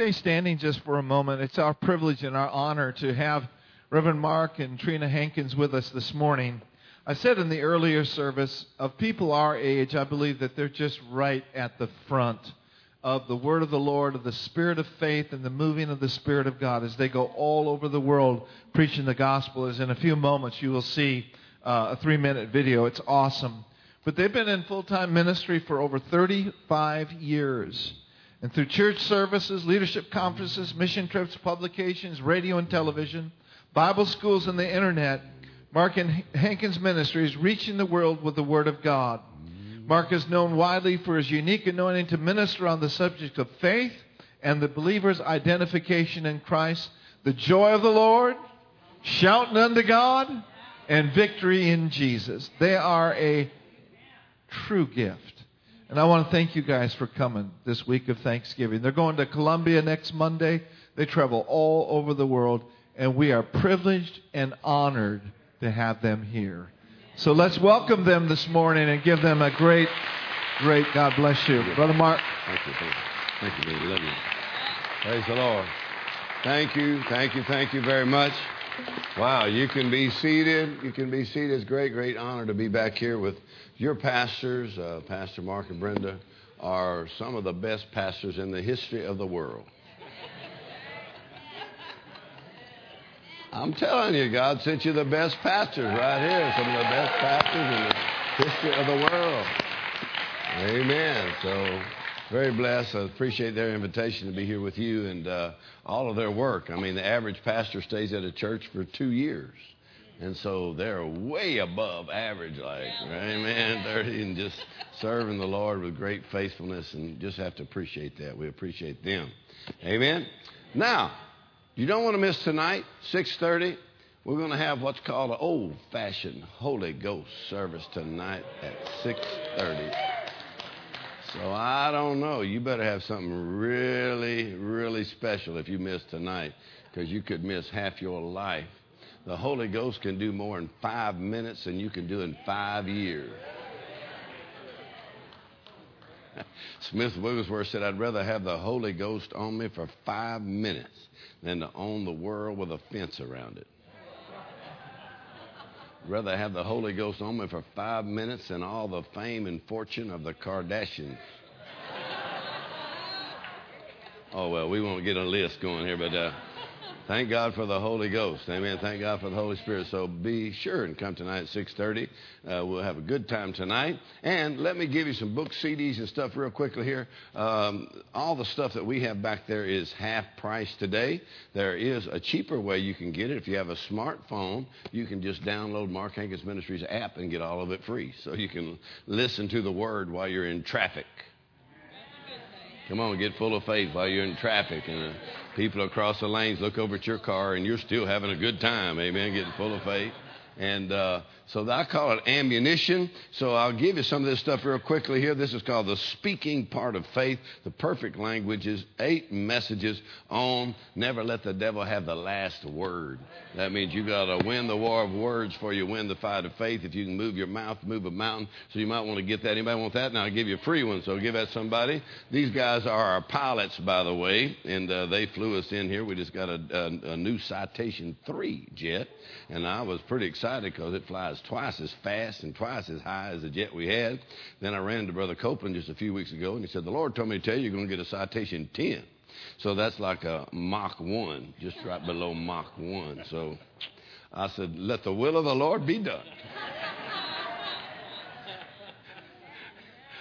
stay standing just for a moment? It's our privilege and our honor to have Reverend Mark and Trina Hankins with us this morning. I said in the earlier service, of people our age, I believe that they're just right at the front of the word of the Lord, of the spirit of faith, and the moving of the Spirit of God as they go all over the world preaching the gospel. As in a few moments you will see uh, a three minute video. It's awesome. But they've been in full time ministry for over 35 years. And through church services, leadership conferences, mission trips, publications, radio and television, Bible schools, and the internet, Mark and Hankins Ministry is reaching the world with the Word of God. Mark is known widely for his unique anointing to minister on the subject of faith and the believer's identification in Christ, the joy of the Lord, shouting unto God, and victory in Jesus. They are a true gift. And I want to thank you guys for coming this week of Thanksgiving. They're going to Colombia next Monday. They travel all over the world, and we are privileged and honored to have them here. So let's welcome them this morning and give them a great, great God bless you. Brother Mark. Thank you. Thank you. Thank you, baby. Love you. Praise the Lord. Thank you. Thank you. Thank you very much. Wow, you can be seated. You can be seated. It's great, great honor to be back here with your pastors. Uh, Pastor Mark and Brenda are some of the best pastors in the history of the world. I'm telling you, God sent you the best pastors right here. Some of the best pastors in the history of the world. Amen. So, very blessed. I appreciate their invitation to be here with you and uh, all of their work. I mean, the average pastor stays at a church for two years. And so they're way above average, like, amen. They're in just serving the Lord with great faithfulness and just have to appreciate that. We appreciate them. Amen. Now, you don't want to miss tonight, 6:30. We're going to have what's called an old-fashioned Holy Ghost service tonight at 6:30. So I don't know. You better have something really, really special if you miss tonight, because you could miss half your life. The Holy Ghost can do more in five minutes than you can do in five years. Smith Wigglesworth said, I'd rather have the Holy Ghost on me for five minutes than to own the world with a fence around it. rather have the Holy Ghost on me for five minutes than all the fame and fortune of the Kardashians. oh, well, we won't get a list going here, but. Uh, Thank God for the Holy Ghost. Amen. Thank God for the Holy Spirit. So be sure and come tonight at 6:30. Uh, we'll have a good time tonight. And let me give you some books, CDs, and stuff real quickly here. Um, all the stuff that we have back there is half price today. There is a cheaper way you can get it. If you have a smartphone, you can just download Mark Hankins Ministries app and get all of it free. So you can listen to the Word while you're in traffic. Come on, get full of faith while you're in traffic. And, uh, People across the lanes look over at your car and you're still having a good time. Amen. Getting full of faith. And uh, so I call it ammunition. So I'll give you some of this stuff real quickly here. This is called the speaking part of faith. The perfect language is eight messages on never let the devil have the last word. That means you got to win the war of words before you win the fight of faith. If you can move your mouth, move a mountain. So you might want to get that. Anybody want that? Now I'll give you a free one. So give that somebody. These guys are our pilots, by the way, and uh, they flew us in here. We just got a, a, a new Citation 3 jet, and I was pretty excited because it flies twice as fast and twice as high as the jet we had. Then I ran to Brother Copeland just a few weeks ago, and he said, The Lord told me to tell you you're going to get a citation 10. So that's like a Mach 1, just right below Mach 1. So I said, Let the will of the Lord be done.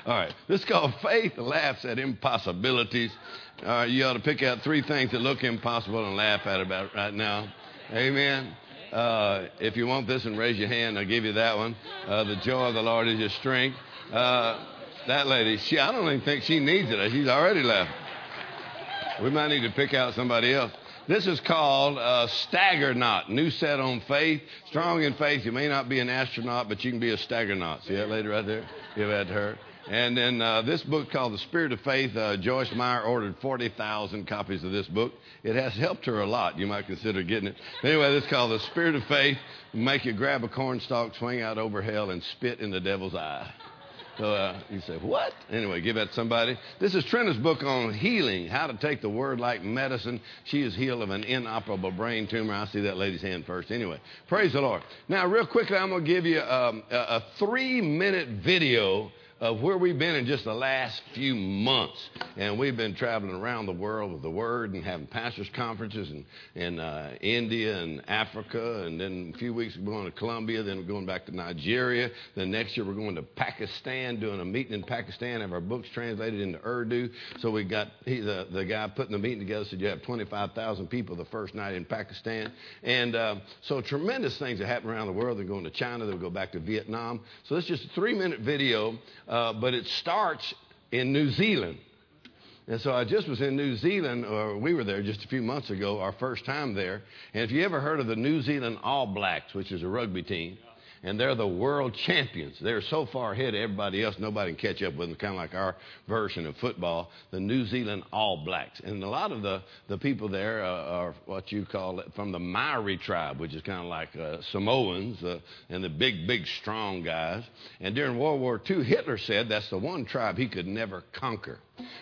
All right, this is called Faith Laughs at Impossibilities. All right, you ought to pick out three things that look impossible and laugh at about right now. Amen. Uh, if you want this one, raise your hand. I'll give you that one. Uh, the joy of the Lord is your strength. Uh, that lady, she, I don't even think she needs it. She's already left. We might need to pick out somebody else. This is called uh, knot. New set on faith. Strong in faith. You may not be an astronaut, but you can be a stagger knot. See that lady right there? Give that to her. And then uh, this book called The Spirit of Faith, uh, Joyce Meyer ordered 40,000 copies of this book. It has helped her a lot. You might consider getting it. Anyway, this is called The Spirit of Faith. Make you grab a cornstalk, swing out over hell, and spit in the devil's eye. So uh, you say, what? Anyway, give that to somebody. This is Trina's book on healing, how to take the word like medicine. She is healed of an inoperable brain tumor. I see that lady's hand first. Anyway, praise the Lord. Now, real quickly, I'm going to give you um, a, a three minute video of where we've been in just the last few months. And we've been traveling around the world with the Word and having pastors' conferences in, in uh, India and Africa. And then a few weeks we're going to Colombia. Then we're going back to Nigeria. Then next year we're going to Pakistan, doing a meeting in Pakistan, have our books translated into Urdu. So we got he, the, the guy putting the meeting together said you have 25,000 people the first night in Pakistan. And uh, so tremendous things that happen around the world. They're going to China. They'll go back to Vietnam. So this is just a three minute video uh, but it starts in New Zealand. And so I just was in New Zealand, or we were there just a few months ago, our first time there. And if you ever heard of the New Zealand All Blacks, which is a rugby team, and they're the world champions. They're so far ahead of everybody else, nobody can catch up with them, kind of like our version of football, the New Zealand All Blacks. And a lot of the, the people there uh, are what you call it, from the Maori tribe, which is kind of like uh, Samoans uh, and the big, big, strong guys. And during World War II, Hitler said that's the one tribe he could never conquer.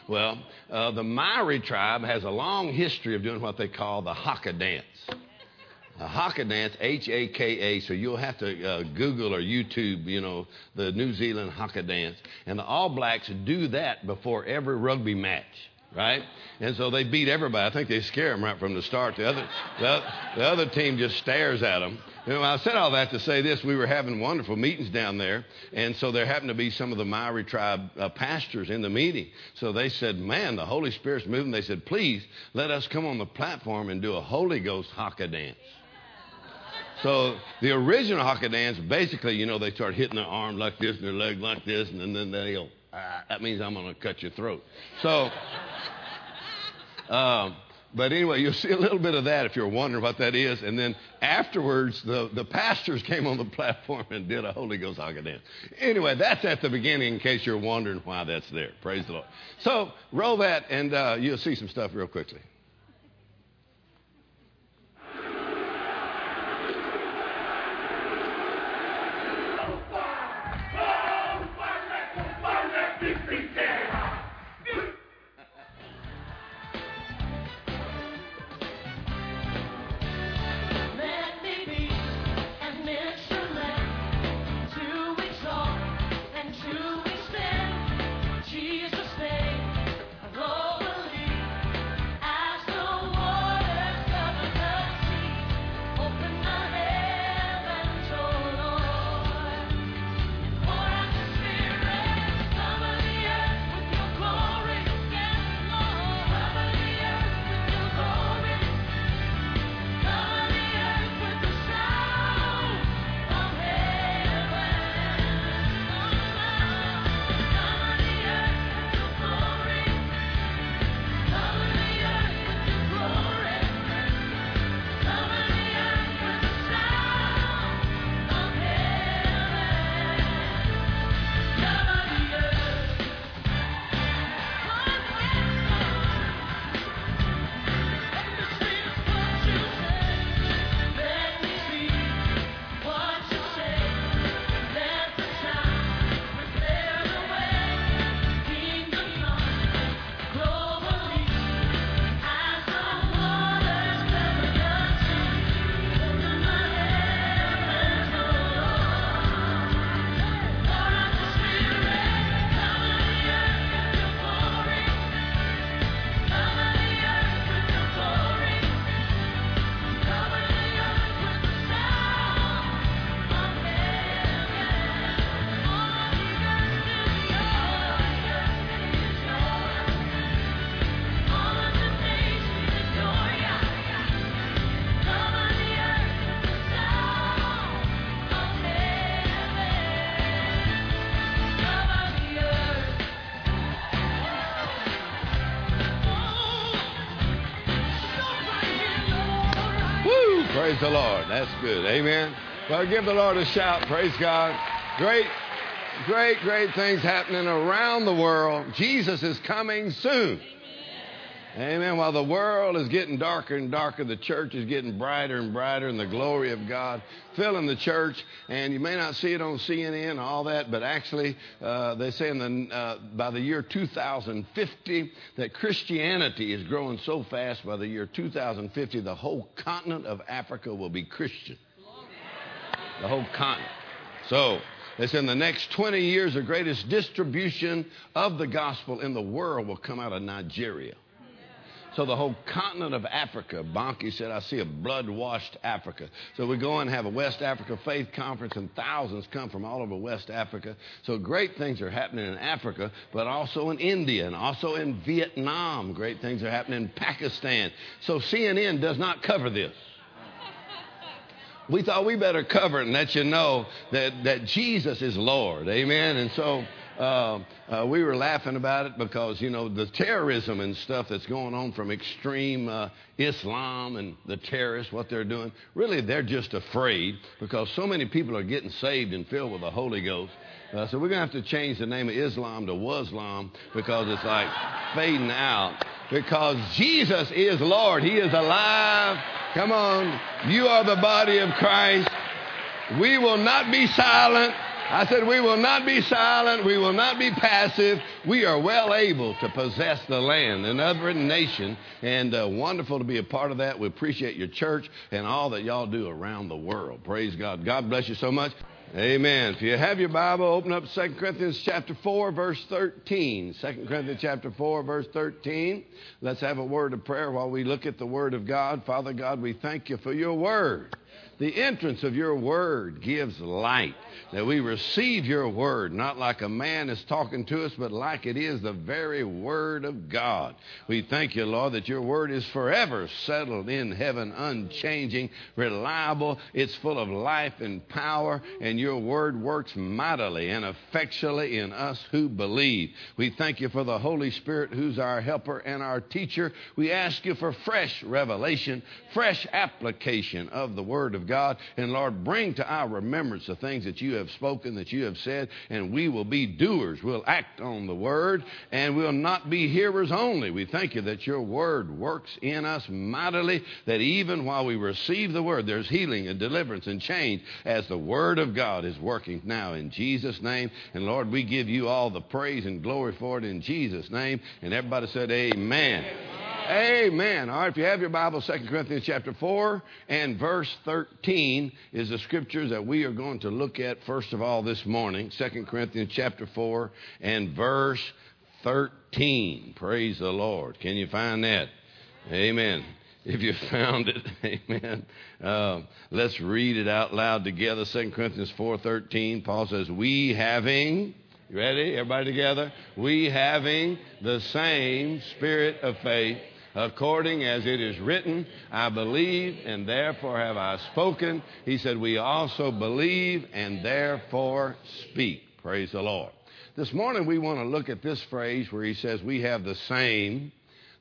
Well, uh, the Maori tribe has a long history of doing what they call the haka dance. A haka dance, H A K A. So you'll have to uh, Google or YouTube, you know, the New Zealand haka dance. And the All Blacks do that before every rugby match, right? And so they beat everybody. I think they scare them right from the start. The other, the, the other team just stares at them. You know, I said all that to say this. We were having wonderful meetings down there, and so there happened to be some of the Maori tribe uh, pastors in the meeting. So they said, "Man, the Holy Spirit's moving." They said, "Please let us come on the platform and do a Holy Ghost haka dance." So the original haka dance, basically, you know, they start hitting their arm like this and their leg like this, and then they go, ah, that means I'm going to cut your throat. So, um, but anyway, you'll see a little bit of that if you're wondering what that is. And then afterwards, the, the pastors came on the platform and did a Holy Ghost haka dance. Anyway, that's at the beginning in case you're wondering why that's there. Praise the Lord. So roll that, and uh, you'll see some stuff real quickly. Praise the Lord. That's good. Amen. Well, give the Lord a shout. Praise God. Great, great, great things happening around the world. Jesus is coming soon. Amen. While the world is getting darker and darker, the church is getting brighter and brighter, and the glory of God filling the church. And you may not see it on CNN and all that, but actually, uh, they say in the, uh, by the year 2050 that Christianity is growing so fast. By the year 2050, the whole continent of Africa will be Christian. The whole continent. So said in the next 20 years, the greatest distribution of the gospel in the world will come out of Nigeria. So the whole continent of Africa, Bonnke said, I see a blood washed Africa. So we go and have a West Africa Faith Conference, and thousands come from all over West Africa. So great things are happening in Africa, but also in India and also in Vietnam. Great things are happening in Pakistan. So CNN does not cover this we thought we better cover it and let you know that, that Jesus is Lord. Amen. And so uh, uh, we were laughing about it because, you know, the terrorism and stuff that's going on from extreme uh, Islam and the terrorists, what they're doing, really they're just afraid because so many people are getting saved and filled with the Holy Ghost. Uh, so we're going to have to change the name of Islam to Waslam because it's like fading out. Because Jesus is Lord. He is alive. Come on. You are the body of Christ. We will not be silent. I said, We will not be silent. We will not be passive. We are well able to possess the land, another nation, and uh, wonderful to be a part of that. We appreciate your church and all that y'all do around the world. Praise God. God bless you so much. Amen. If you have your Bible, open up 2 Corinthians chapter 4, verse 13. 2 Corinthians chapter 4, verse 13. Let's have a word of prayer while we look at the Word of God. Father God, we thank you for your Word. The entrance of your word gives light. That we receive your word, not like a man is talking to us, but like it is the very word of God. We thank you, Lord, that your word is forever settled in heaven, unchanging, reliable. It's full of life and power, and your word works mightily and effectually in us who believe. We thank you for the Holy Spirit, who's our helper and our teacher. We ask you for fresh revelation, fresh application of the word of God. And Lord, bring to our remembrance the things that you have spoken, that you have said, and we will be doers. We'll act on the word, and we'll not be hearers only. We thank you that your word works in us mightily, that even while we receive the word, there's healing and deliverance and change as the word of God is working now in Jesus' name. And Lord, we give you all the praise and glory for it in Jesus' name. And everybody said, Amen. Amen. Amen. All right, if you have your Bible, 2 Corinthians chapter 4 and verse 13 is the scriptures that we are going to look at first of all this morning. 2 Corinthians chapter 4 and verse 13. Praise the Lord. Can you find that? Amen. If you found it, amen. Uh, let's read it out loud together. 2 Corinthians 4.13, Paul says, We having... You ready? Everybody together? We having the same spirit of faith according as it is written, I believe and therefore have I spoken. He said, We also believe and therefore speak. Praise the Lord. This morning we want to look at this phrase where he says, We have the same,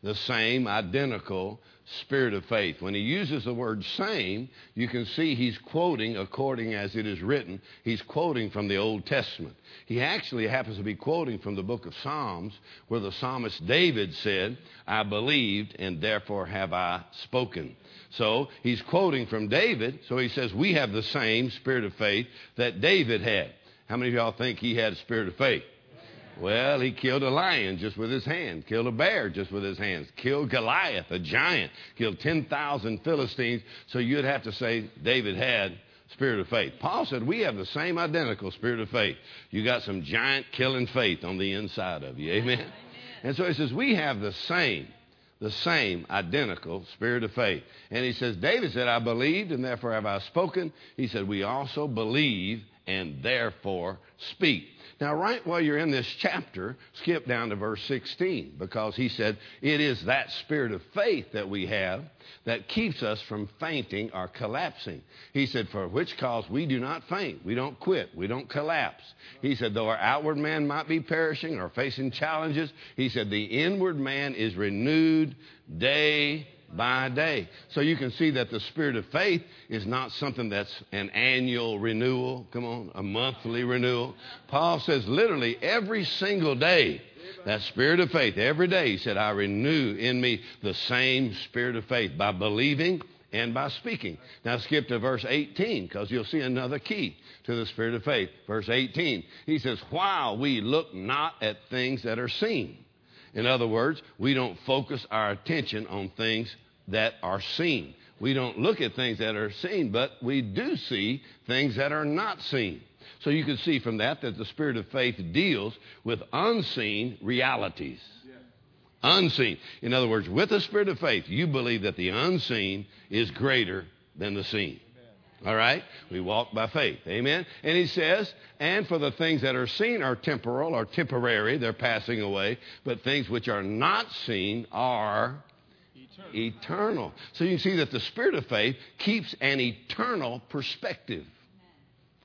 the same, identical spirit of faith. When he uses the word same, you can see he's quoting according as it is written. He's quoting from the Old Testament. He actually happens to be quoting from the book of Psalms, where the psalmist David said, I believed and therefore have I spoken. So he's quoting from David, so he says, We have the same spirit of faith that David had. How many of y'all think he had a spirit of faith? Well, he killed a lion just with his hand, killed a bear just with his hands, killed Goliath, a giant, killed 10,000 Philistines. So you'd have to say David had spirit of faith. Paul said we have the same identical spirit of faith. You got some giant killing faith on the inside of you. Amen. Amen. And so he says we have the same the same identical spirit of faith. And he says, David said, I believed and therefore have I spoken. He said, We also believe and therefore speak. Now, right while you're in this chapter, skip down to verse 16 because he said, It is that spirit of faith that we have that keeps us from fainting or collapsing. He said, For which cause we do not faint. We don't quit. We don't collapse. He said, Though our outward man might be perishing or facing challenges, he said, The inward man is renewed day by day. So you can see that the spirit of faith is not something that's an annual renewal, come on, a monthly renewal. Paul says literally every single day That spirit of faith. Every day, he said, I renew in me the same spirit of faith by believing and by speaking. Now skip to verse 18 because you'll see another key to the spirit of faith. Verse 18, he says, While we look not at things that are seen. In other words, we don't focus our attention on things that are seen. We don't look at things that are seen, but we do see things that are not seen. So you can see from that that the spirit of faith deals with unseen realities. Unseen. In other words, with the spirit of faith, you believe that the unseen is greater than the seen. All right? We walk by faith. Amen? And he says, and for the things that are seen are temporal or temporary, they're passing away, but things which are not seen are eternal. eternal. So you see that the spirit of faith keeps an eternal perspective.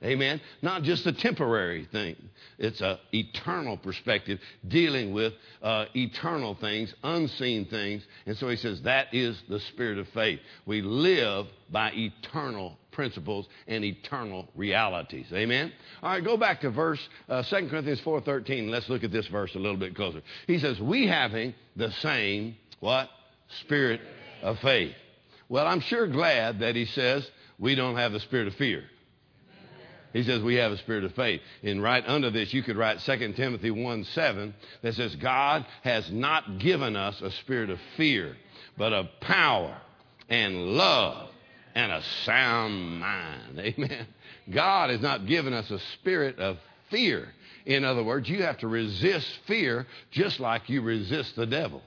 Amen. Not just a temporary thing. It's an eternal perspective dealing with uh, eternal things, unseen things. And so he says that is the spirit of faith. We live by eternal principles and eternal realities. Amen. All right, go back to verse uh, 2 Corinthians 4:13. Let's look at this verse a little bit closer. He says, "We having the same what spirit of faith." Well, I'm sure glad that he says we don't have the spirit of fear. He says we have a spirit of faith. And right under this, you could write 2 Timothy 1 7 that says, God has not given us a spirit of fear, but of power and love and a sound mind. Amen. God has not given us a spirit of fear. In other words, you have to resist fear just like you resist the devil.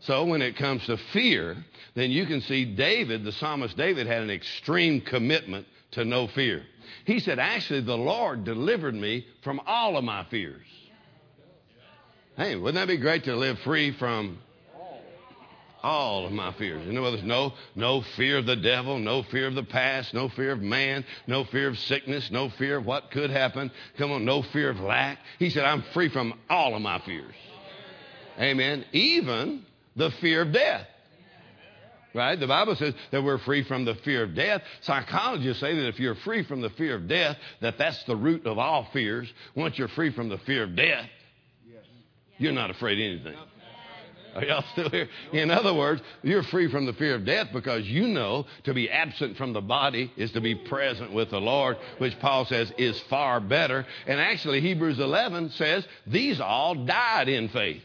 So when it comes to fear, then you can see David, the psalmist David, had an extreme commitment to no fear. He said, Actually, the Lord delivered me from all of my fears. Hey, wouldn't that be great to live free from all of my fears. You know, there's no, no fear of the devil, no fear of the past, no fear of man, no fear of sickness, no fear of what could happen. Come on, no fear of lack. He said, I'm free from all of my fears. Amen. Even the fear of death. Right? The Bible says that we're free from the fear of death. Psychologists say that if you're free from the fear of death, that that's the root of all fears. Once you're free from the fear of death, you're not afraid of anything. Are y'all still here? In other words, you're free from the fear of death because you know to be absent from the body is to be present with the Lord, which Paul says is far better. And actually, Hebrews 11 says these all died in faith.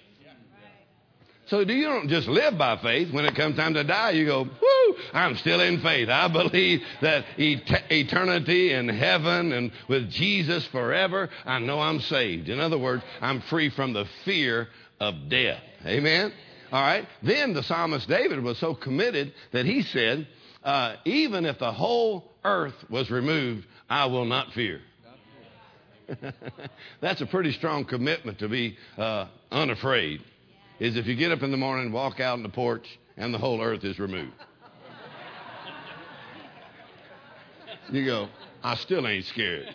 So do you don't just live by faith. When it comes time to die, you go, whoo, I'm still in faith. I believe that et- eternity in heaven and with Jesus forever, I know I'm saved. In other words, I'm free from the fear of death. Amen? All right. Then the psalmist David was so committed that he said, uh, even if the whole earth was removed, I will not fear. That's a pretty strong commitment to be uh, unafraid is if you get up in the morning walk out on the porch and the whole earth is removed. You go, I still ain't scared.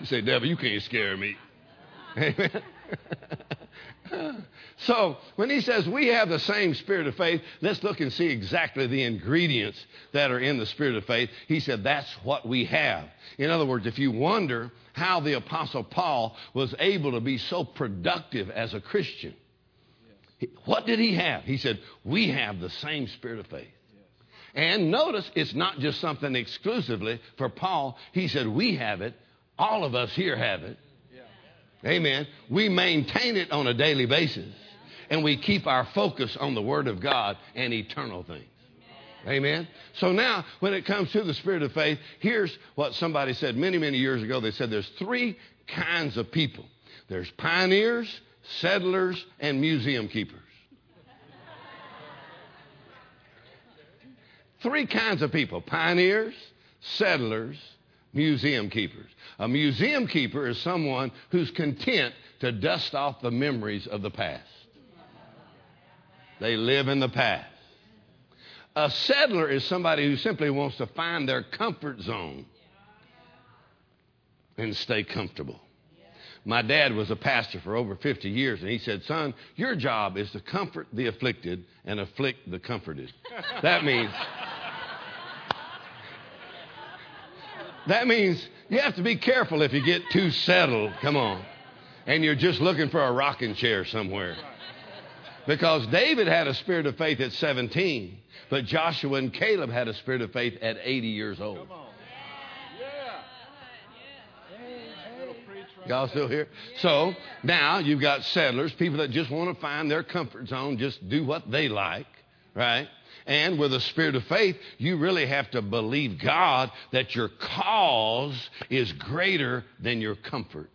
You say, devil, you can't scare me. Amen. so when he says we have the same spirit of faith, let's look and see exactly the ingredients that are in the spirit of faith. He said that's what we have. In other words, if you wonder how the Apostle Paul was able to be so productive as a Christian, what did he have? He said, We have the same spirit of faith. And notice it's not just something exclusively for Paul. He said, We have it. All of us here have it. Amen. We maintain it on a daily basis. And we keep our focus on the Word of God and eternal things. Amen. So now, when it comes to the spirit of faith, here's what somebody said many, many years ago. They said there's three kinds of people there's pioneers, settlers, and museum keepers. three kinds of people pioneers, settlers, museum keepers. A museum keeper is someone who's content to dust off the memories of the past. They live in the past. A settler is somebody who simply wants to find their comfort zone and stay comfortable. My dad was a pastor for over 50 years, and he said, Son, your job is to comfort the afflicted and afflict the comforted. That means. That means you have to be careful if you get too settled. Come on. and you're just looking for a rocking chair somewhere. Because David had a spirit of faith at 17, but Joshua and Caleb had a spirit of faith at 80 years old. Y'all still here? So now you've got settlers, people that just want to find their comfort zone, just do what they like, right? And with a spirit of faith, you really have to believe God that your cause is greater than your comfort.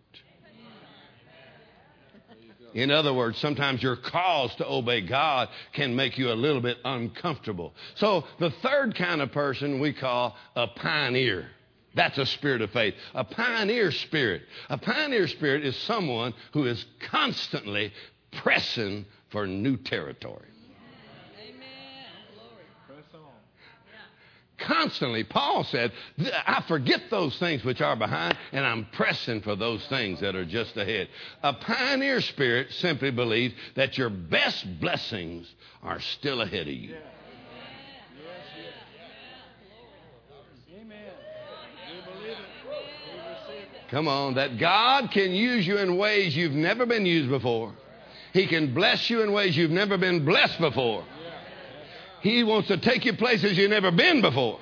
In other words, sometimes your cause to obey God can make you a little bit uncomfortable. So the third kind of person we call a pioneer. That's a spirit of faith. A pioneer spirit. A pioneer spirit is someone who is constantly pressing for new territory. Constantly, Paul said, I forget those things which are behind, and I'm pressing for those things that are just ahead. A pioneer spirit simply believes that your best blessings are still ahead of you. Come on, that God can use you in ways you've never been used before. He can bless you in ways you've never been blessed before. He wants to take you places you've never been before.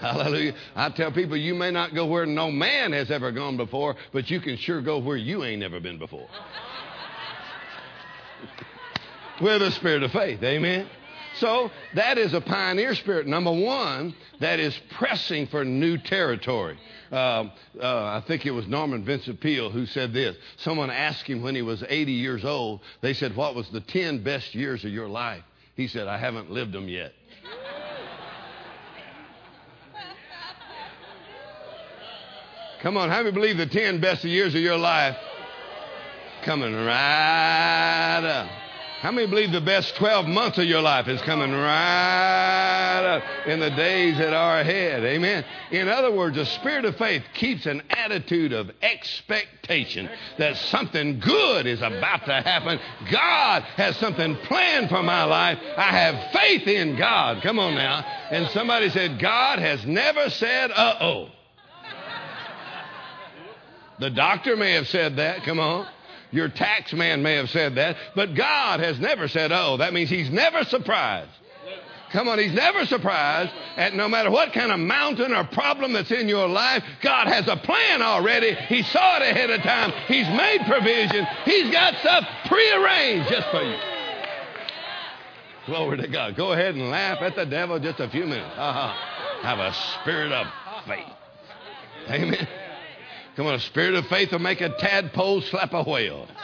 Hallelujah. I tell people you may not go where no man has ever gone before, but you can sure go where you ain't never been before. With a spirit of faith. Amen. So that is a pioneer spirit. Number one, that is pressing for new territory. Uh, uh, I think it was Norman Vincent Peale who said this. Someone asked him when he was 80 years old, they said, What was the 10 best years of your life? He said, I haven't lived them yet. Come on, how many believe the 10 best years of your life coming right up? How many believe the best 12 months of your life is coming right up in the days that are ahead? Amen. In other words, a spirit of faith keeps an attitude of expectation that something good is about to happen. God has something planned for my life. I have faith in God. Come on now. And somebody said, God has never said, uh oh. The doctor may have said that. Come on. Your tax man may have said that, but God has never said, oh. That means He's never surprised. Come on, He's never surprised at no matter what kind of mountain or problem that's in your life, God has a plan already. He saw it ahead of time. He's made provision. He's got stuff prearranged just for you. Glory to God. Go ahead and laugh at the devil just a few minutes. Uh-huh. Have a spirit of faith. Amen. Come on, a spirit of faith will make a tadpole slap a whale.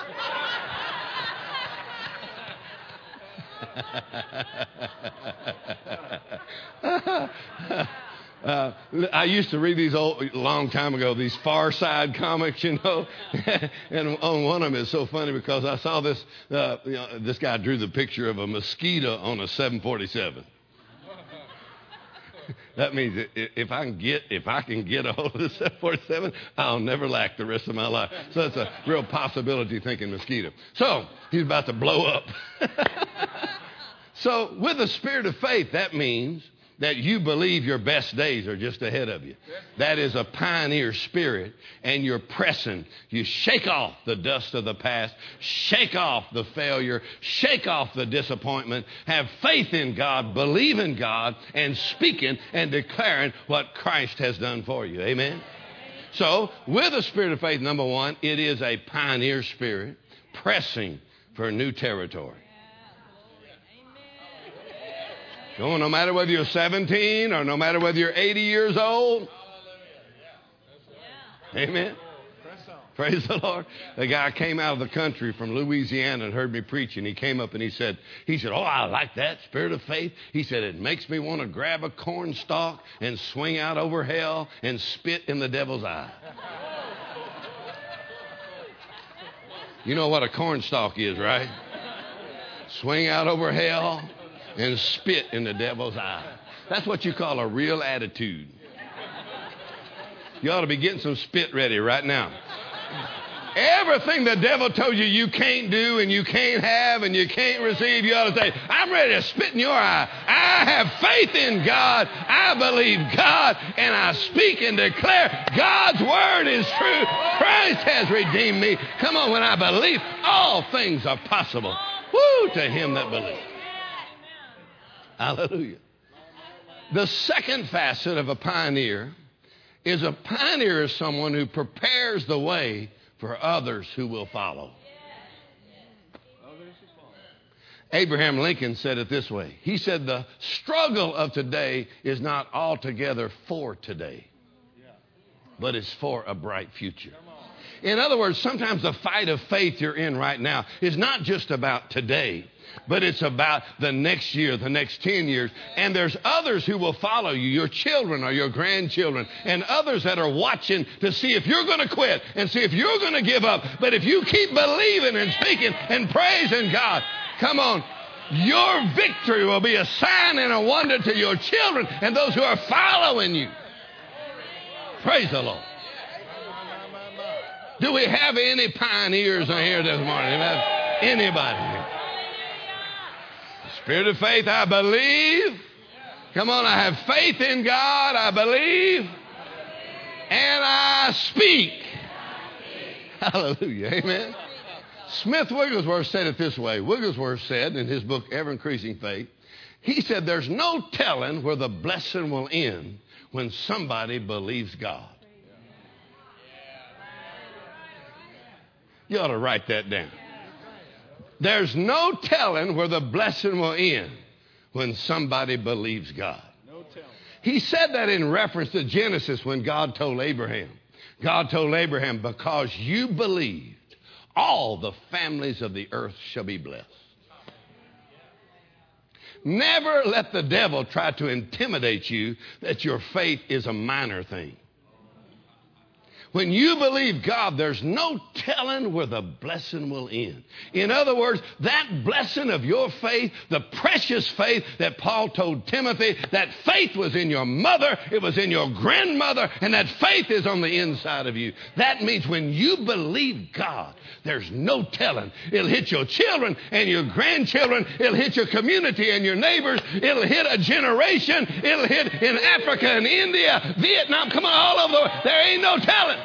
Uh, I used to read these old, long time ago, these Far Side comics, you know, and on one of them is so funny because I saw this. Uh, you know, this guy drew the picture of a mosquito on a 747 that means if I can get if I can get a hold of the 747, I'll never lack the rest of my life. So that's a real possibility thinking mosquito. So he's about to blow up. so with a spirit of faith, that means that you believe your best days are just ahead of you. That is a pioneer spirit, and you're pressing. You shake off the dust of the past, shake off the failure, shake off the disappointment, have faith in God, believe in God, and speaking and declaring what Christ has done for you. Amen? So, with a spirit of faith, number one, it is a pioneer spirit, pressing for new territory. No matter whether you're 17 or no matter whether you're 80 years old. Amen. Praise the Lord. The guy came out of the country from Louisiana and heard me preach, and he came up and he said, he said, Oh, I like that spirit of faith. He said, It makes me want to grab a corn stalk and swing out over hell and spit in the devil's eye. You know what a corn stalk is, right? Swing out over hell and spit in the devil's eye. That's what you call a real attitude. You ought to be getting some spit ready right now. Everything the devil told you you can't do and you can't have and you can't receive, you ought to say, I'm ready to spit in your eye. I have faith in God. I believe God. And I speak and declare God's word is true. Christ has redeemed me. Come on, when I believe, all things are possible. Woo, to him that believes. Hallelujah. The second facet of a pioneer is a pioneer is someone who prepares the way for others who will follow. Abraham Lincoln said it this way. He said, The struggle of today is not altogether for today, but it's for a bright future. In other words, sometimes the fight of faith you're in right now is not just about today, but it's about the next year, the next 10 years. And there's others who will follow you, your children or your grandchildren, and others that are watching to see if you're going to quit and see if you're going to give up. But if you keep believing and speaking and praising God, come on, your victory will be a sign and a wonder to your children and those who are following you. Praise the Lord. Do we have any pioneers here this morning? Anybody? Spirit of faith, I believe. Come on, I have faith in God, I believe, and I speak. Hallelujah. Amen. Smith Wigglesworth said it this way Wigglesworth said in his book, Ever Increasing Faith, he said, There's no telling where the blessing will end when somebody believes God. You ought to write that down. There's no telling where the blessing will end when somebody believes God. He said that in reference to Genesis when God told Abraham. God told Abraham, Because you believed, all the families of the earth shall be blessed. Never let the devil try to intimidate you that your faith is a minor thing. When you believe God, there's no telling where the blessing will end. In other words, that blessing of your faith, the precious faith that Paul told Timothy, that faith was in your mother, it was in your grandmother, and that faith is on the inside of you. That means when you believe God, there's no telling. It'll hit your children and your grandchildren, it'll hit your community and your neighbors, it'll hit a generation, it'll hit in Africa and India, Vietnam, come on, all over the world. There ain't no telling.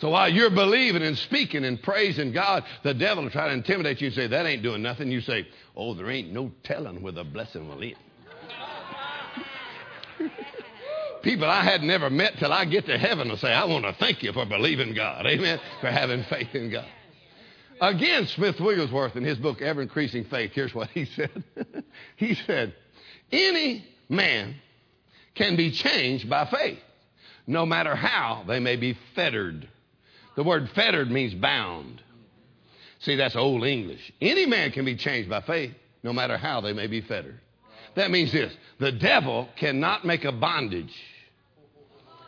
So while you're believing and speaking and praising God, the devil will try to intimidate you and say, That ain't doing nothing. You say, Oh, there ain't no telling where the blessing will end. People I had never met till I get to heaven will say, I want to thank you for believing God. Amen. For having faith in God. Again, Smith Wigglesworth in his book, Ever Increasing Faith, here's what he said. he said, Any man can be changed by faith, no matter how they may be fettered the word fettered means bound. See, that's old English. Any man can be changed by faith, no matter how they may be fettered. That means this the devil cannot make a bondage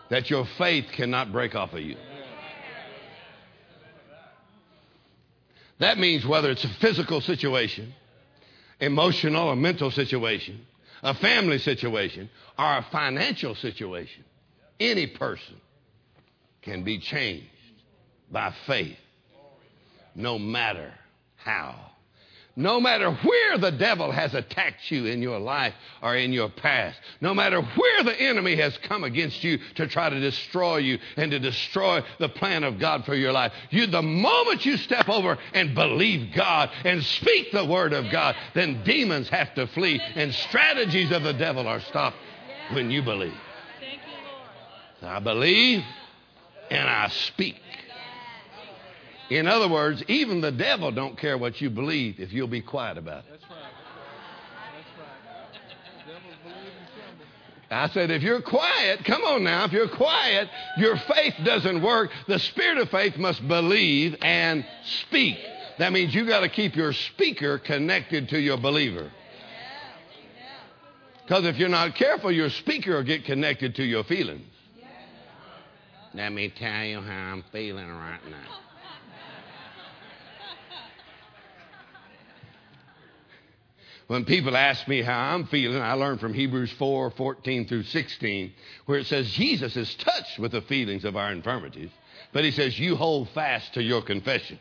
that your faith cannot break off of you. That means whether it's a physical situation, emotional or mental situation, a family situation, or a financial situation, any person can be changed by faith, no matter how. No matter where the devil has attacked you in your life or in your past, no matter where the enemy has come against you to try to destroy you and to destroy the plan of God for your life, you, the moment you step over and believe God and speak the word of God, then demons have to flee and strategies of the devil are stopped when you believe. I believe and I speak. In other words, even the devil don't care what you believe if you'll be quiet about it. That's right. I said, if you're quiet, come on now, if you're quiet, your faith doesn't work. The spirit of faith must believe and speak. That means you got to keep your speaker connected to your believer. Because if you're not careful, your speaker will get connected to your feelings. Let me tell you how I'm feeling right now. When people ask me how I'm feeling, I learn from Hebrews 4 14 through 16, where it says, Jesus is touched with the feelings of our infirmities But he says, You hold fast to your confession.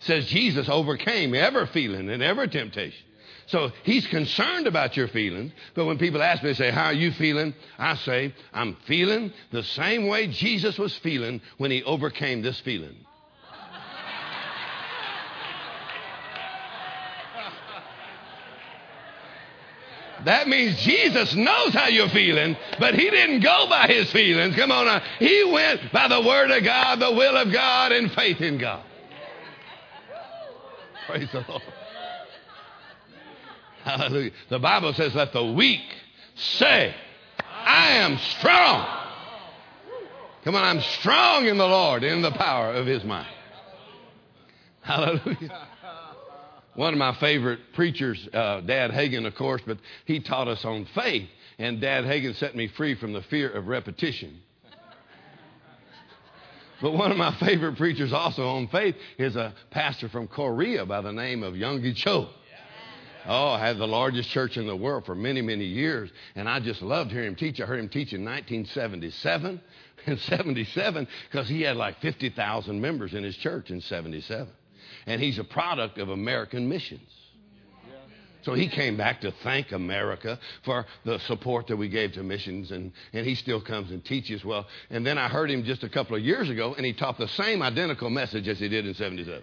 Says Jesus overcame every feeling and every temptation. So he's concerned about your feelings. But when people ask me, they say, How are you feeling? I say, I'm feeling the same way Jesus was feeling when he overcame this feeling. That means Jesus knows how you're feeling, but he didn't go by his feelings. Come on now. He went by the word of God, the will of God, and faith in God. Praise the Lord. Hallelujah. The Bible says, let the weak say, I am strong. Come on, I'm strong in the Lord, in the power of his might. Hallelujah. One of my favorite preachers, uh, Dad Hagin, of course, but he taught us on faith. And Dad Hagin set me free from the fear of repetition. But one of my favorite preachers also on faith is a pastor from Korea by the name of Yonggi Cho. Oh, I had the largest church in the world for many, many years. And I just loved hearing him teach. I heard him teach in 1977 and 77 because he had like 50,000 members in his church in 77 and he's a product of American missions. So he came back to thank America for the support that we gave to missions, and, and he still comes and teaches well. And then I heard him just a couple of years ago, and he taught the same identical message as he did in 77.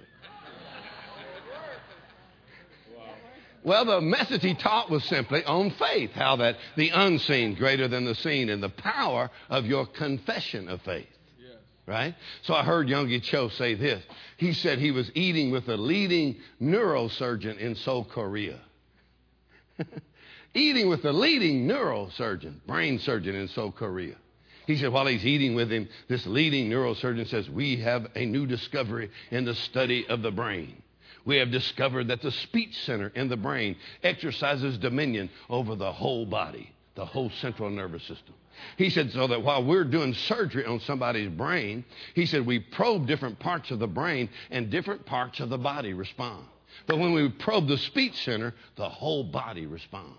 Well, the message he taught was simply on faith, how that the unseen greater than the seen, and the power of your confession of faith right? So I heard Yonggi Cho say this. He said he was eating with a leading neurosurgeon in Seoul, Korea. eating with a leading neurosurgeon, brain surgeon in Seoul, Korea. He said while he's eating with him, this leading neurosurgeon says, We have a new discovery in the study of the brain. We have discovered that the speech center in the brain exercises dominion over the whole body, the whole central nervous system. He said, so that while we're doing surgery on somebody's brain, he said, we probe different parts of the brain and different parts of the body respond. But when we probe the speech center, the whole body responds.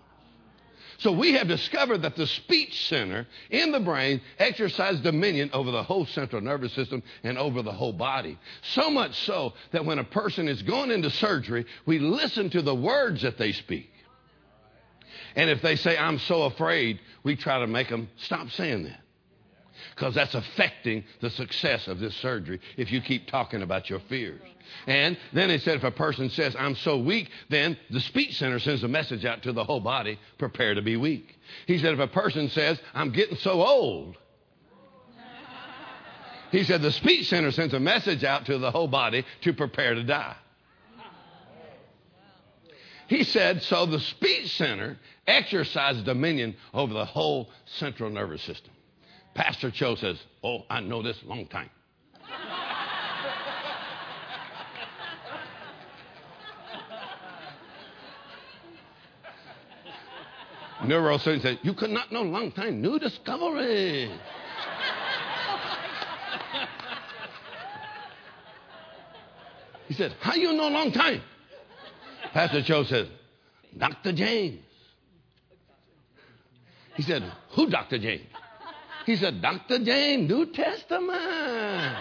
So we have discovered that the speech center in the brain exercises dominion over the whole central nervous system and over the whole body. So much so that when a person is going into surgery, we listen to the words that they speak. And if they say, I'm so afraid, we try to make them stop saying that. Because that's affecting the success of this surgery if you keep talking about your fears. And then he said, if a person says, I'm so weak, then the speech center sends a message out to the whole body, prepare to be weak. He said, if a person says, I'm getting so old, he said, the speech center sends a message out to the whole body to prepare to die. He said, so the speech center exercises dominion over the whole central nervous system. Pastor Cho says, Oh, I know this long time. Neurosurgeon said, You could not know long time. New discovery. he said, How you know long time? Pastor Cho says, Dr. James. He said, Who, Dr. James? He said, Dr. James, New Testament.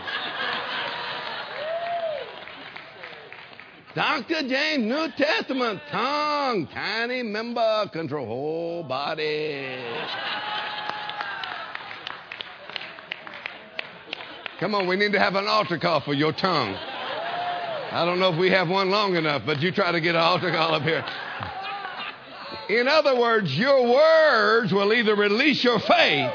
Dr. James, New Testament, tongue, tiny member, control whole body. Come on, we need to have an altar call for your tongue. I don't know if we have one long enough, but you try to get an altar call up here. In other words, your words will either release your faith,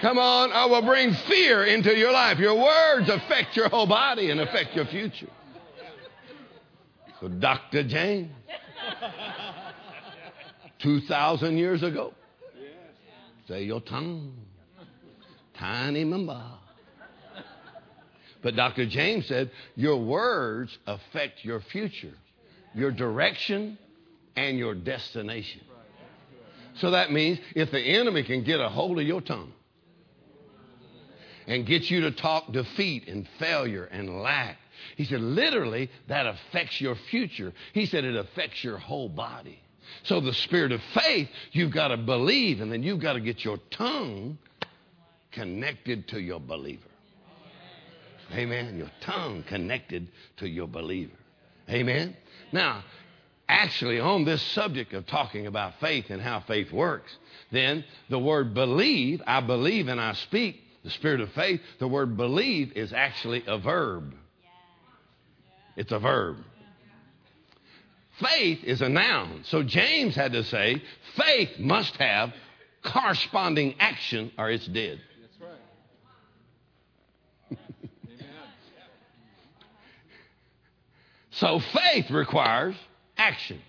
come on, or will bring fear into your life. Your words affect your whole body and affect your future. So, Dr. James, 2,000 years ago, say your tongue, tiny member. But Dr. James said, Your words affect your future, your direction, and your destination. So that means if the enemy can get a hold of your tongue and get you to talk defeat and failure and lack, he said, literally, that affects your future. He said it affects your whole body. So the spirit of faith, you've got to believe, and then you've got to get your tongue connected to your believer. Amen. Your tongue connected to your believer. Amen. Now, actually, on this subject of talking about faith and how faith works, then the word believe, I believe and I speak, the spirit of faith, the word believe is actually a verb. It's a verb. Faith is a noun. So James had to say, faith must have corresponding action or it's dead. That's right. So faith requires action.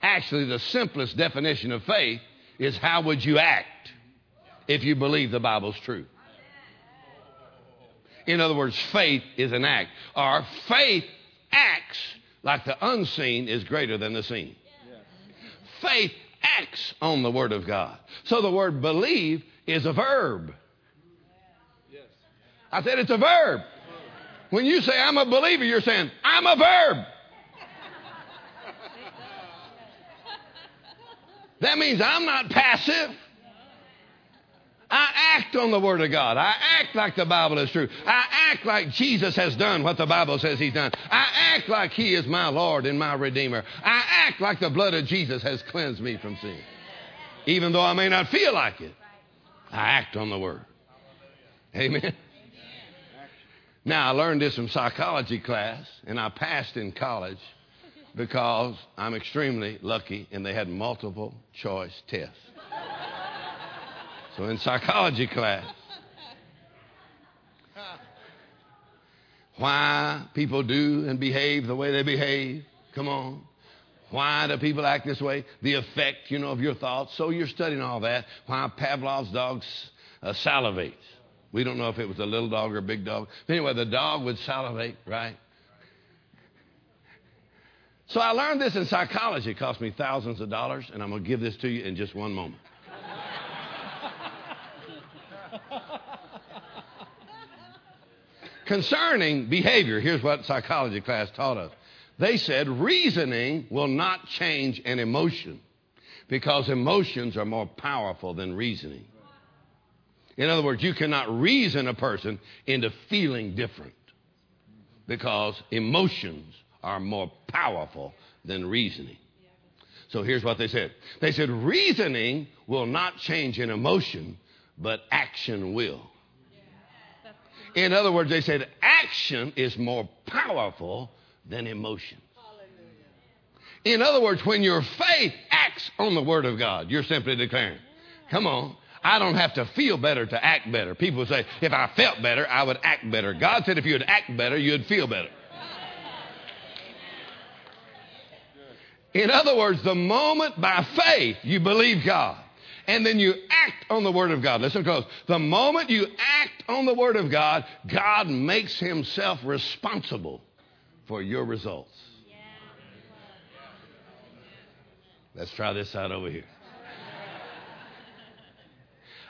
Actually, the simplest definition of faith is how would you act if you believe the Bible's true? In other words, faith is an act. Our faith acts like the unseen is greater than the seen. Faith acts on the Word of God. So the word believe is a verb. I said it's a verb. When you say I'm a believer, you're saying I'm a verb. That means I'm not passive. I act on the Word of God. I act like the Bible is true. I act like Jesus has done what the Bible says He's done. I act like He is my Lord and my Redeemer. I act like the blood of Jesus has cleansed me from sin. Even though I may not feel like it, I act on the Word. Amen. Now, I learned this in psychology class, and I passed in college because I'm extremely lucky and they had multiple choice tests. So in psychology class, why people do and behave the way they behave. Come on. Why do people act this way? The effect, you know, of your thoughts. So you're studying all that. Why Pavlov's dogs uh, salivates. We don't know if it was a little dog or a big dog. Anyway, the dog would salivate, right? So I learned this in psychology. It cost me thousands of dollars, and I'm going to give this to you in just one moment. Concerning behavior, here's what psychology class taught us. They said reasoning will not change an emotion because emotions are more powerful than reasoning. In other words, you cannot reason a person into feeling different because emotions are more powerful than reasoning. So here's what they said they said, reasoning will not change an emotion, but action will. In other words, they said action is more powerful than emotion. In other words, when your faith acts on the Word of God, you're simply declaring, come on, I don't have to feel better to act better. People say, if I felt better, I would act better. God said if you'd act better, you'd feel better. In other words, the moment by faith you believe God, and then you act on the Word of God. Listen close. The moment you act on the Word of God, God makes Himself responsible for your results. Let's try this out over here.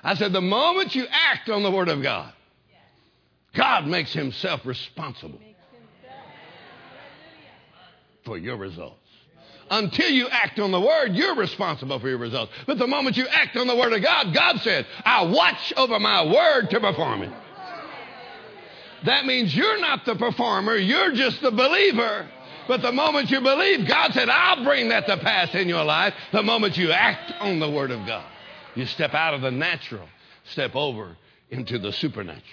I said, the moment you act on the Word of God, God makes Himself responsible for your results. Until you act on the Word, you're responsible for your results. But the moment you act on the Word of God, God said, I watch over my Word to perform it. That means you're not the performer, you're just the believer. But the moment you believe, God said, I'll bring that to pass in your life. The moment you act on the Word of God, you step out of the natural, step over into the supernatural.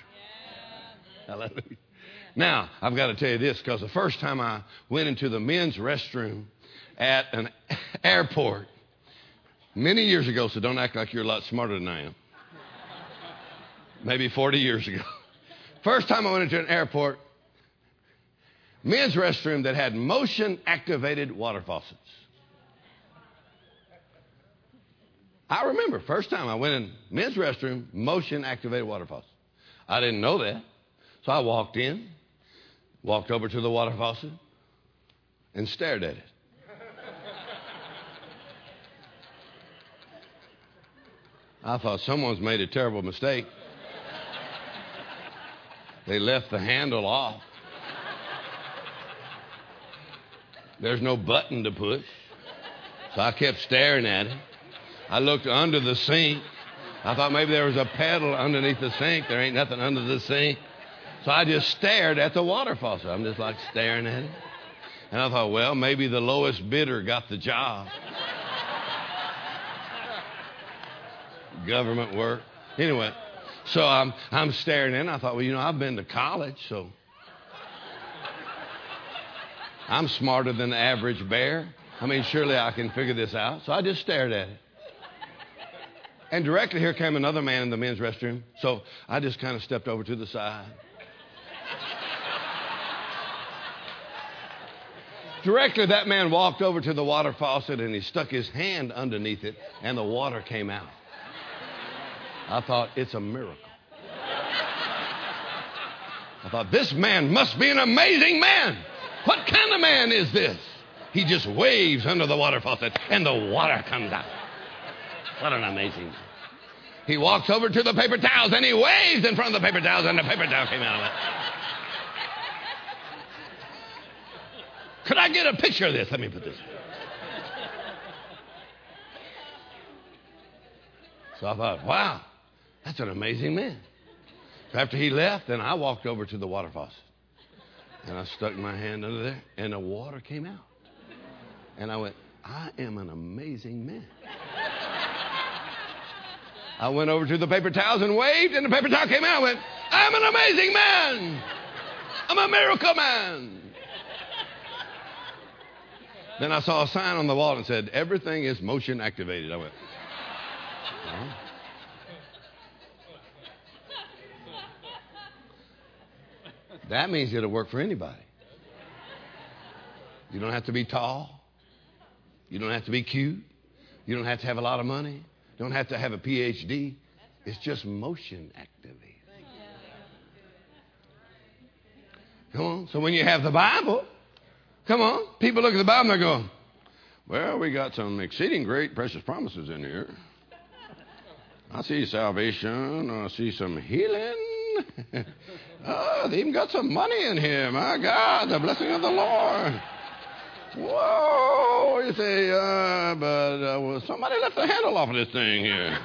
Hallelujah. Now, I've got to tell you this because the first time I went into the men's restroom at an airport many years ago, so don't act like you're a lot smarter than I am. Maybe 40 years ago. First time I went into an airport, men's restroom that had motion activated water faucets. I remember first time I went in men's restroom, motion activated water faucet. I didn't know that. So I walked in, walked over to the water faucet, and stared at it. I thought someone's made a terrible mistake. They left the handle off. There's no button to push. So I kept staring at it. I looked under the sink. I thought maybe there was a pedal underneath the sink. There ain't nothing under the sink. So I just stared at the water faucet. I'm just like staring at it. And I thought, well, maybe the lowest bidder got the job. Government work. Anyway, so I'm, I'm staring in. I thought, well, you know, I've been to college, so I'm smarter than the average bear. I mean, surely I can figure this out. So I just stared at it. And directly here came another man in the men's restroom. So I just kind of stepped over to the side. Directly, that man walked over to the water faucet and he stuck his hand underneath it, and the water came out. I thought, it's a miracle. I thought, this man must be an amazing man. What kind of man is this? He just waves under the water faucet and the water comes out. What an amazing. He walks over to the paper towels and he waves in front of the paper towels and the paper towel came out of it. Could I get a picture of this? Let me put this. So I thought, wow, that's an amazing man. So after he left, then I walked over to the water faucet. And I stuck my hand under there, and the water came out. And I went, I am an amazing man. I went over to the paper towels and waved, and the paper towel came out. I went, I'm an amazing man. I'm a miracle man. Then I saw a sign on the wall and said, Everything is motion activated. I went. That means it'll work for anybody. You don't have to be tall. You don't have to be cute. You don't have to have a lot of money. Don't have to have a PhD. It's just motion activated. Come on. So when you have the Bible, come on. People look at the Bible and they go, well, we got some exceeding great precious promises in here. I see salvation. I see some healing. oh, they even got some money in here. My God, the blessing of the Lord. Whoa! You say, uh, but uh, well, somebody left the handle off of this thing here.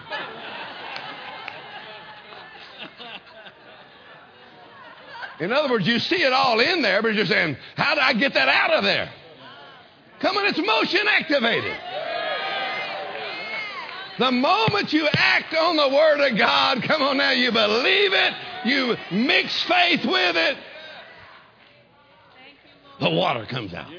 In other words, you see it all in there, but you're saying, how do I get that out of there? Come on, it's motion activated. The moment you act on the Word of God, come on now, you believe it, you mix faith with it, the water comes out.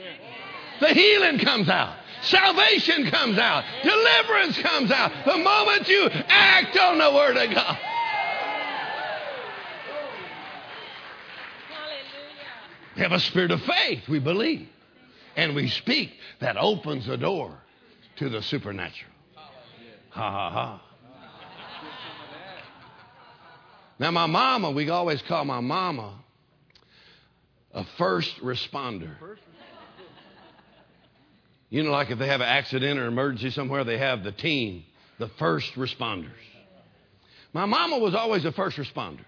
The healing comes out. Salvation comes out. Deliverance comes out. The moment you act on the Word of God. We have a spirit of faith. We believe. And we speak. That opens the door to the supernatural. Ha ha ha. Now, my mama, we always call my mama a first responder. You know, like if they have an accident or emergency somewhere, they have the team, the first responders. My mama was always a first responder.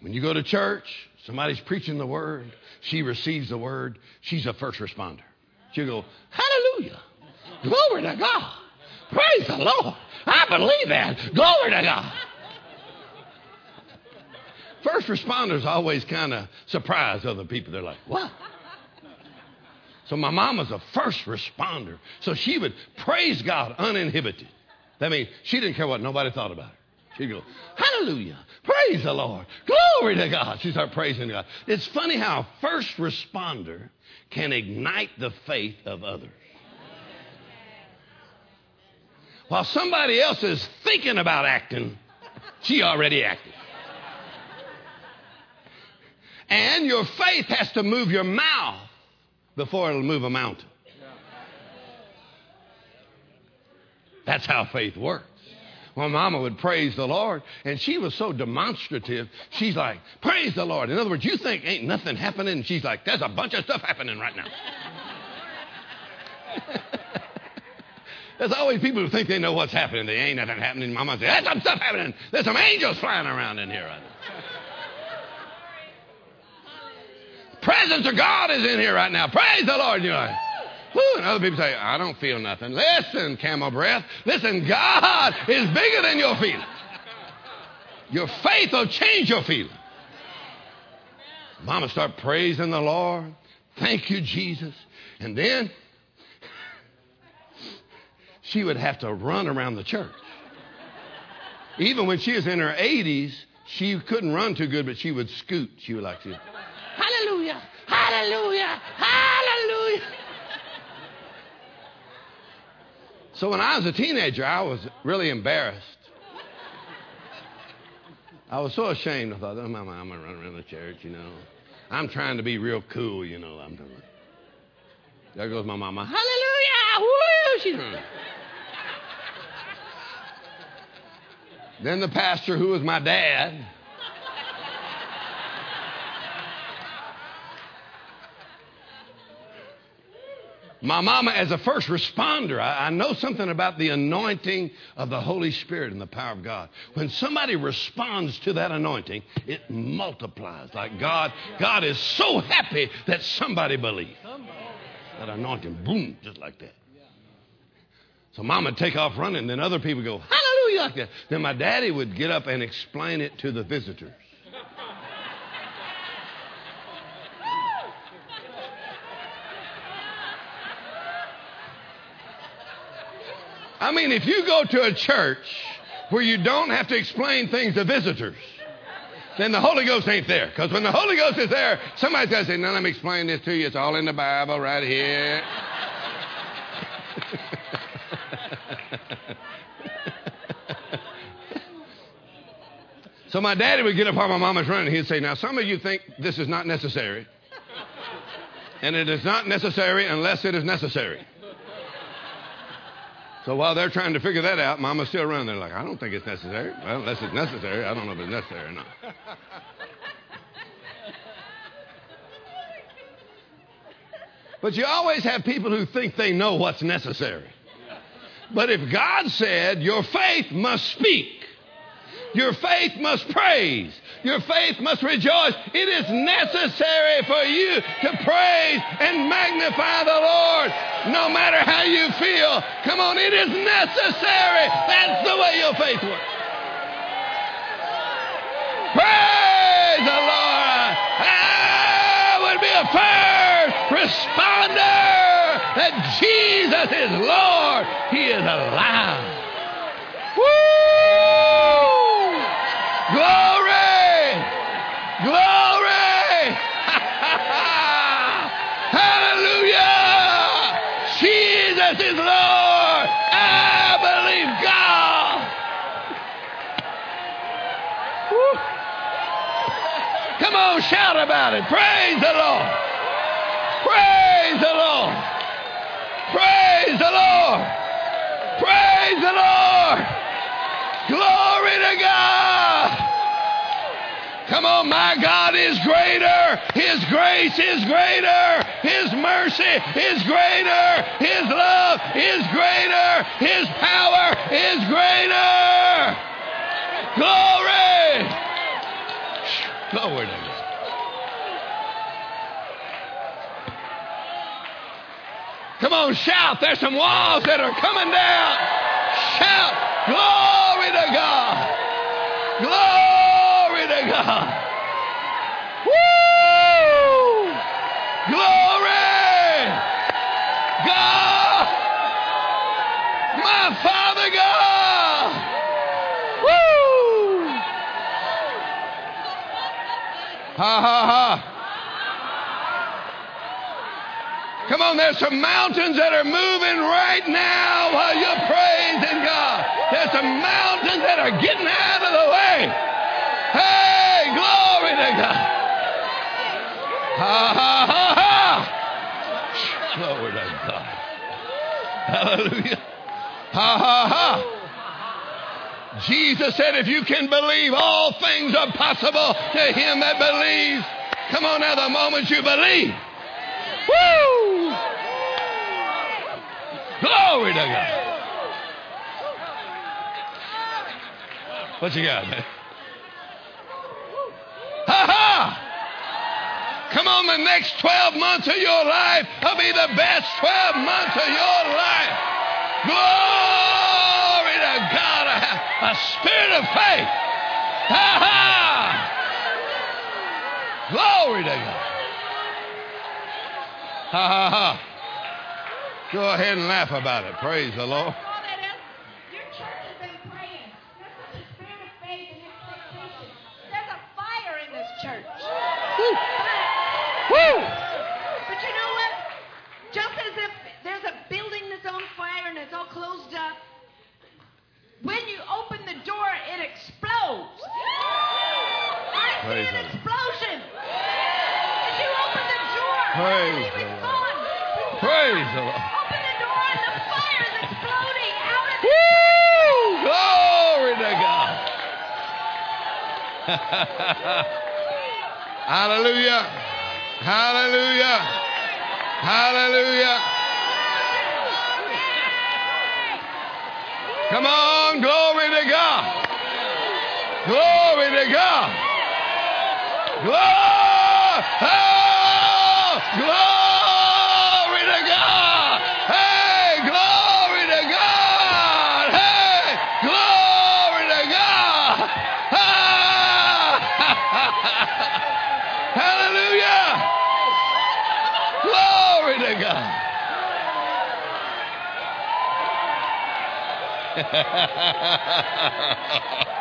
When you go to church, somebody's preaching the word, she receives the word, she's a first responder. She'll go, Hallelujah. Glory to God. Praise the Lord. I believe that. Glory to God. First responders always kind of surprise other people. They're like, what? So my mom was a first responder. So she would praise God uninhibited. That means she didn't care what nobody thought about her. She'd go, Hallelujah. Praise the Lord. Glory to God. She'd start praising God. It's funny how a first responder can ignite the faith of others. While somebody else is thinking about acting, she already acted. And your faith has to move your mouth before it'll move a mountain. That's how faith works. Well, Mama would praise the Lord, and she was so demonstrative. She's like, Praise the Lord. In other words, you think ain't nothing happening, and she's like, There's a bunch of stuff happening right now. There's always people who think they know what's happening. They ain't nothing happening. Mama says, There's some stuff happening. There's some angels flying around in here right now. Presence of God is in here right now. Praise the Lord. You know. And other people say, I don't feel nothing. Listen, camel breath. Listen, God is bigger than your feeling. Your faith will change your feeling. Mama start praising the Lord. Thank you, Jesus. And then she would have to run around the church. Even when she was in her 80s, she couldn't run too good, but she would scoot. She would like to, Hallelujah, Hallelujah, Hallelujah. So when I was a teenager, I was really embarrassed. I was so ashamed. I thought, oh, Mama, I'm going to run around the church, you know. I'm trying to be real cool, you know. I'm doing. there goes my mama. Hallelujah! Woo! Running. then the pastor, who was my dad, My mama, as a first responder, I, I, know something about the anointing of the Holy Spirit and the power of God. When somebody responds to that anointing, it multiplies. Like God, God is so happy that somebody believes. That anointing, boom, just like that. So mama would take off running, then other people go, hallelujah. Then my daddy would get up and explain it to the visitors. I mean, if you go to a church where you don't have to explain things to visitors, then the Holy Ghost ain't there. Because when the Holy Ghost is there, somebody's got to say, No, let me explain this to you. It's all in the Bible right here. so my daddy would get up while my mama's running. He'd say, Now, some of you think this is not necessary. And it is not necessary unless it is necessary. So while they're trying to figure that out, Mama's still running. They're like, I don't think it's necessary. Well, unless it's necessary, I don't know if it's necessary or not. But you always have people who think they know what's necessary. But if God said, Your faith must speak, your faith must praise. Your faith must rejoice. It is necessary for you to praise and magnify the Lord no matter how you feel. Come on, it is necessary. That's the way your faith works. Praise the Lord. I would be a first responder that Jesus is Lord. He is alive. Glory! Jesus is Lord! I believe God! Woo. Come on, shout about it. Praise the Lord! Praise the Lord! Praise the Lord! Praise the Lord! Glory to God! Come on, my God is greater. His grace is greater. His mercy is greater. His love is greater. His power is greater. Glory. Glory to God. Come on, shout. There's some walls that are coming down. Shout. Glory to God. Glory God. Woo! Glory! God! My Father God! Woo! Ha ha ha. Come on, there's some mountains that are moving right now while you're praising God. There's some mountains that are getting out of the way. Hey, glory to God. Ha ha ha ha. Glory to God. Hallelujah. Ha ha ha. Jesus said, if you can believe, all things are possible to him that believes. Come on now, the moment you believe. Woo! Glory to God. What you got, man? Ha ha! Come on, the next 12 months of your life will be the best 12 months of your life. Glory to God. A spirit of faith. Ha ha! Glory to God. Ha ha ha. Go ahead and laugh about it. Praise the Lord. Your church has been praying. There's such a spirit of faith and expectation. There's a fire in this church. Woo! But you know what? Just as if there's a building that's on fire and it's all closed up, when you open the door, it explodes. I see Praise an the Lord. explosion. As you open the door, Praise the Lord. Praise the Lord. Open the door and the fire is exploding out of Woo! Glory to God. Hallelujah. Hallelujah. Hallelujah. Come on, glory to God. Glory to God. Glory, glory to God. Hey, glory to God. Hey, glory to God. Ah. Hallelujah. Glory to God. Woo!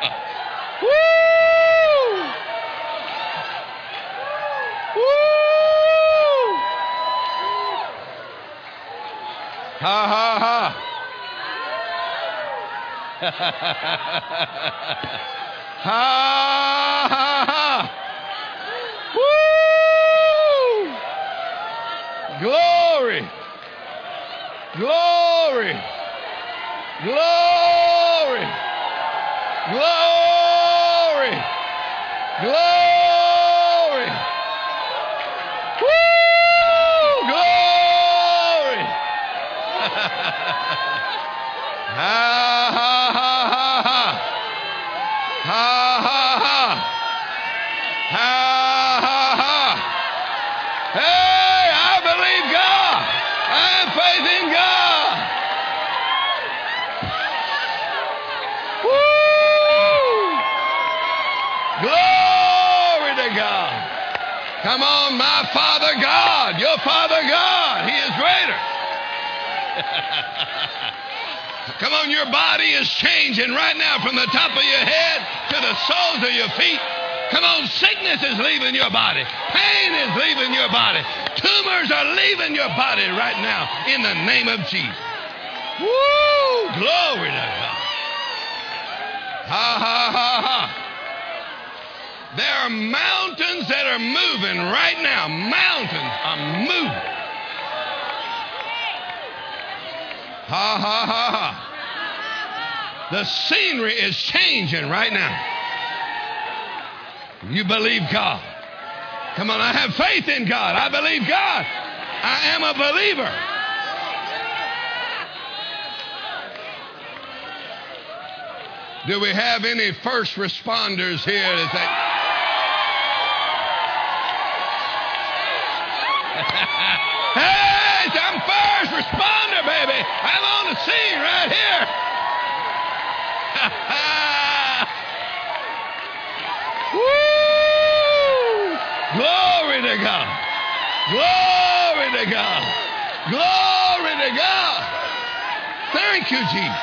Ha ha ha. ha ha ha. Woo! Glory. Glory. Glory. Glory. Glory. Ha ha ha ha ha. Ha ha ha. Ha ha ha. Hey, I believe God. I have faith in God. Woo! Glory to God. Come on, my Father God, your Father God, He is greater. Come on, your body is changing right now from the top of your head to the soles of your feet. Come on, sickness is leaving your body. Pain is leaving your body. Tumors are leaving your body right now in the name of Jesus. Woo! Glory to God. Ha ha ha ha. There are mountains that are moving right now. Mountains are moving. Ha ha ha ha. The scenery is changing right now. You believe God. Come on, I have faith in God. I believe God. I am a believer. Do we have any first responders here Hey, I'm first responder, baby. I'm on the scene right here. Woo! Glory to God. Glory to God. Glory to God. Thank you, Jesus.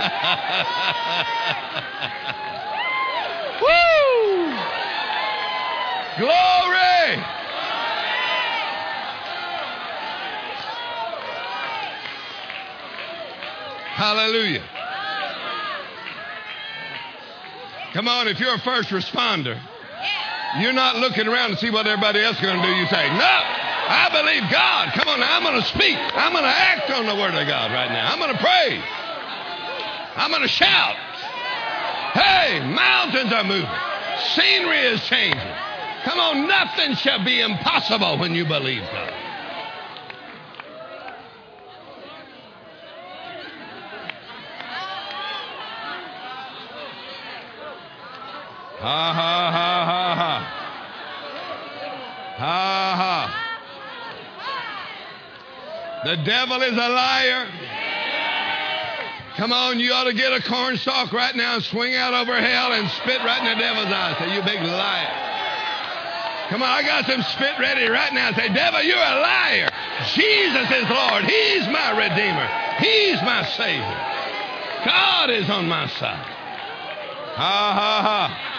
Woo! Glory! Hallelujah. Come on, if you're a first responder, you're not looking around to see what everybody else is going to do. You say, No, I believe God. Come on, now, I'm going to speak. I'm going to act on the Word of God right now. I'm going to pray. I'm going to shout. Hey, mountains are moving, scenery is changing. Come on, nothing shall be impossible when you believe God. Ha ha The devil is a liar. Come on, you ought to get a cornstalk right now and swing out over hell and spit right in the devil's eyes. Say, you big liar. Come on, I got some spit ready right now. Say, devil, you're a liar. Jesus is Lord. He's my Redeemer. He's my Savior. God is on my side. Ha ha ha.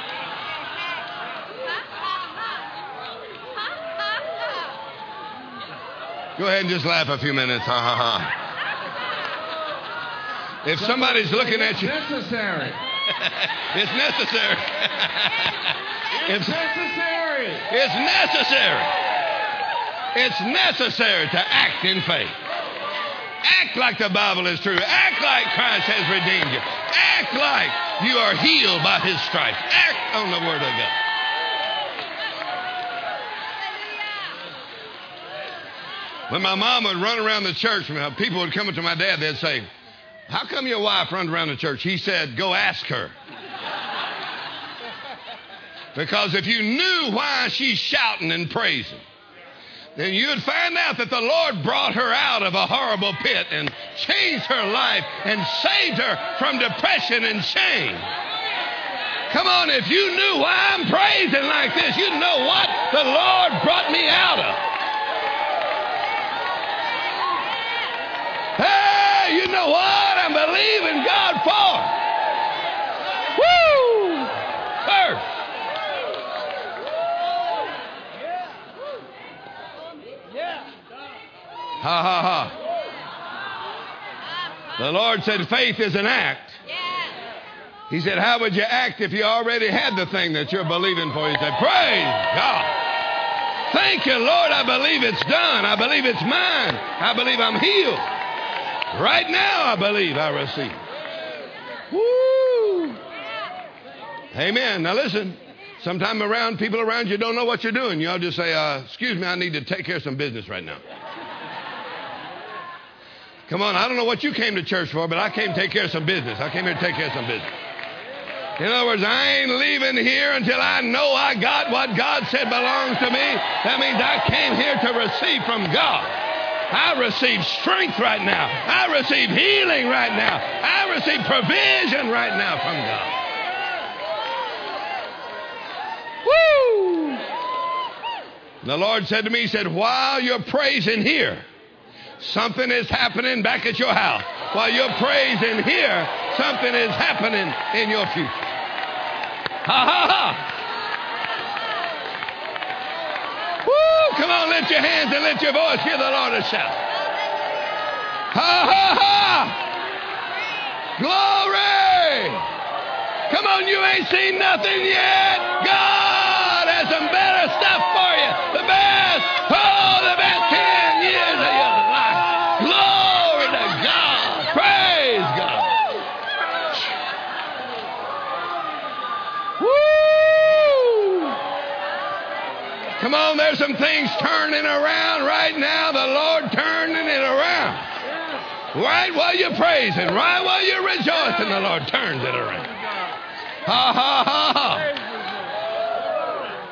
Go ahead and just laugh a few minutes. Ha ha ha. If somebody's looking at you, necessary. it's necessary. It's necessary. It's necessary. It's necessary to act in faith. Act like the Bible is true. Act like Christ has redeemed you. Act like you are healed by his stripes. Act on the word of God. When my mom would run around the church, uh, people would come up to my dad, they'd say, How come your wife runs around the church? He said, Go ask her. because if you knew why she's shouting and praising, then you'd find out that the Lord brought her out of a horrible pit and changed her life and saved her from depression and shame. Come on, if you knew why I'm praising like this, you'd know what the Lord brought me out of. Hey, you know what I'm believing God for? Woo! First. Ha ha ha. The Lord said faith is an act. He said, How would you act if you already had the thing that you're believing for? He said, Praise God. Thank you, Lord. I believe it's done. I believe it's mine. I believe I'm healed. Right now, I believe I receive. Woo! Amen. Now listen. Sometime around people around you don't know what you're doing. You'll just say, uh, "Excuse me, I need to take care of some business right now." Come on, I don't know what you came to church for, but I came to take care of some business. I came here to take care of some business. In other words, I ain't leaving here until I know I got what God said belongs to me. That means I came here to receive from God. I receive strength right now. I receive healing right now. I receive provision right now from God. Woo! The Lord said to me, He said, while you're praising here, something is happening back at your house. While you're praising here, something is happening in your future. Ha ha ha! Woo! Come on, lift your hands and lift your voice. Give the Lord a shout. Ha ha ha! Glory! Come on, you ain't seen nothing yet. God has some better stuff for you. The best, oh, the best 10 years of your life. Glory to God. Praise God. Woo! Come on, there's some things turning around right now. The Lord turning it around. Right while you're praising, right while you're rejoicing, the Lord turns it around. Ha ha ha ha.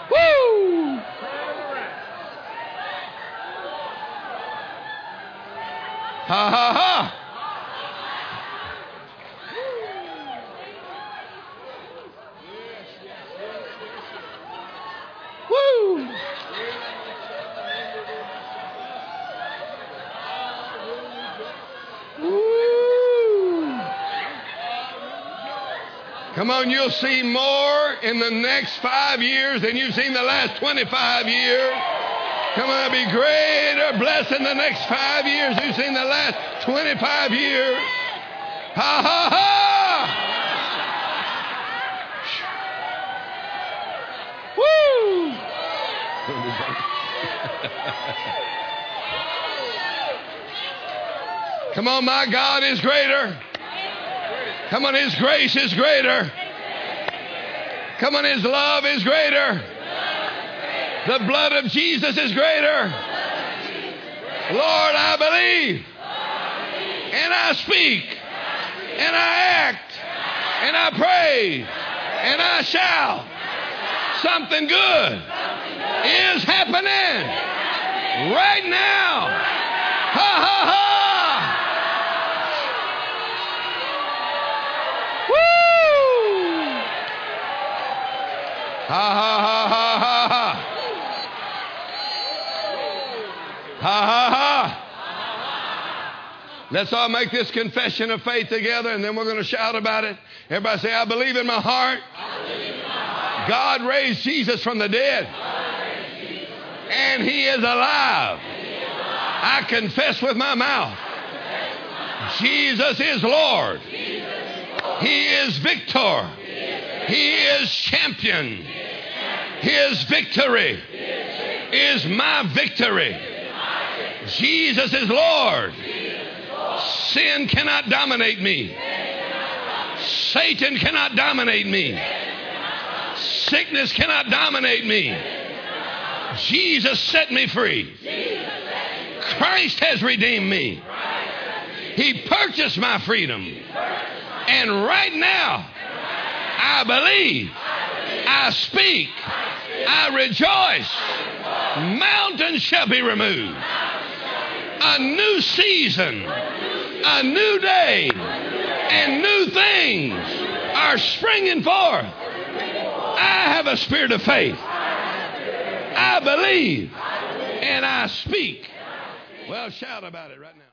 Woo! Ha ha ha. Woo! Woo! Come on, you'll see more in the next five years than you've seen the last 25 years. Come on, be greater blessing the next five years you've seen the last 25 years. Ha ha ha! Woo! Come on, my God is greater. Come on, His grace is greater. Come on, His love is greater. The blood of Jesus is greater. Lord, I believe. And I speak. And I act. And I pray. And I shout. Something good is happening right now. Ha ha ha! Woo! Ha ha ha ha ha ha! Ha ha ha! Let's all make this confession of faith together and then we're going to shout about it. Everybody say, I believe in my heart. God raised Jesus from the dead. And he is alive. I confess with my mouth. Jesus is Lord. He is victor. He is champion. His victory is my victory. Jesus is Lord. Sin cannot dominate me. Satan cannot dominate me. Sickness cannot dominate me. Jesus set me free. Christ has redeemed me. He purchased my freedom. And right now, I believe, I speak, I rejoice. Mountains shall be removed. A new season, a new day, and new things are springing forth. I have a spirit of faith. I believe and I speak. Well, shout about it right now.